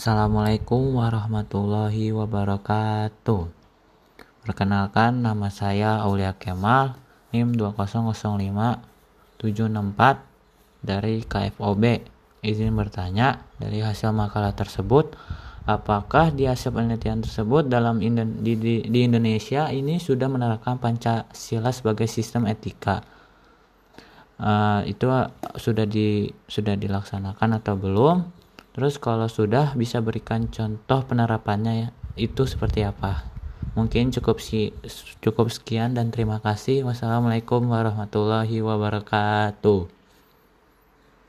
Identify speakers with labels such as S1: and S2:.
S1: Assalamualaikum warahmatullahi wabarakatuh. Perkenalkan nama saya Aulia Kemal, NIM 2005764 dari KFOB. Izin bertanya, dari hasil makalah tersebut, apakah di hasil penelitian tersebut dalam di, di, di Indonesia ini sudah menerapkan Pancasila sebagai sistem etika? Uh, itu sudah di sudah dilaksanakan atau belum? Terus kalau sudah bisa berikan contoh penerapannya ya, itu seperti apa? Mungkin cukup si cukup sekian dan terima kasih. Wassalamualaikum warahmatullahi wabarakatuh.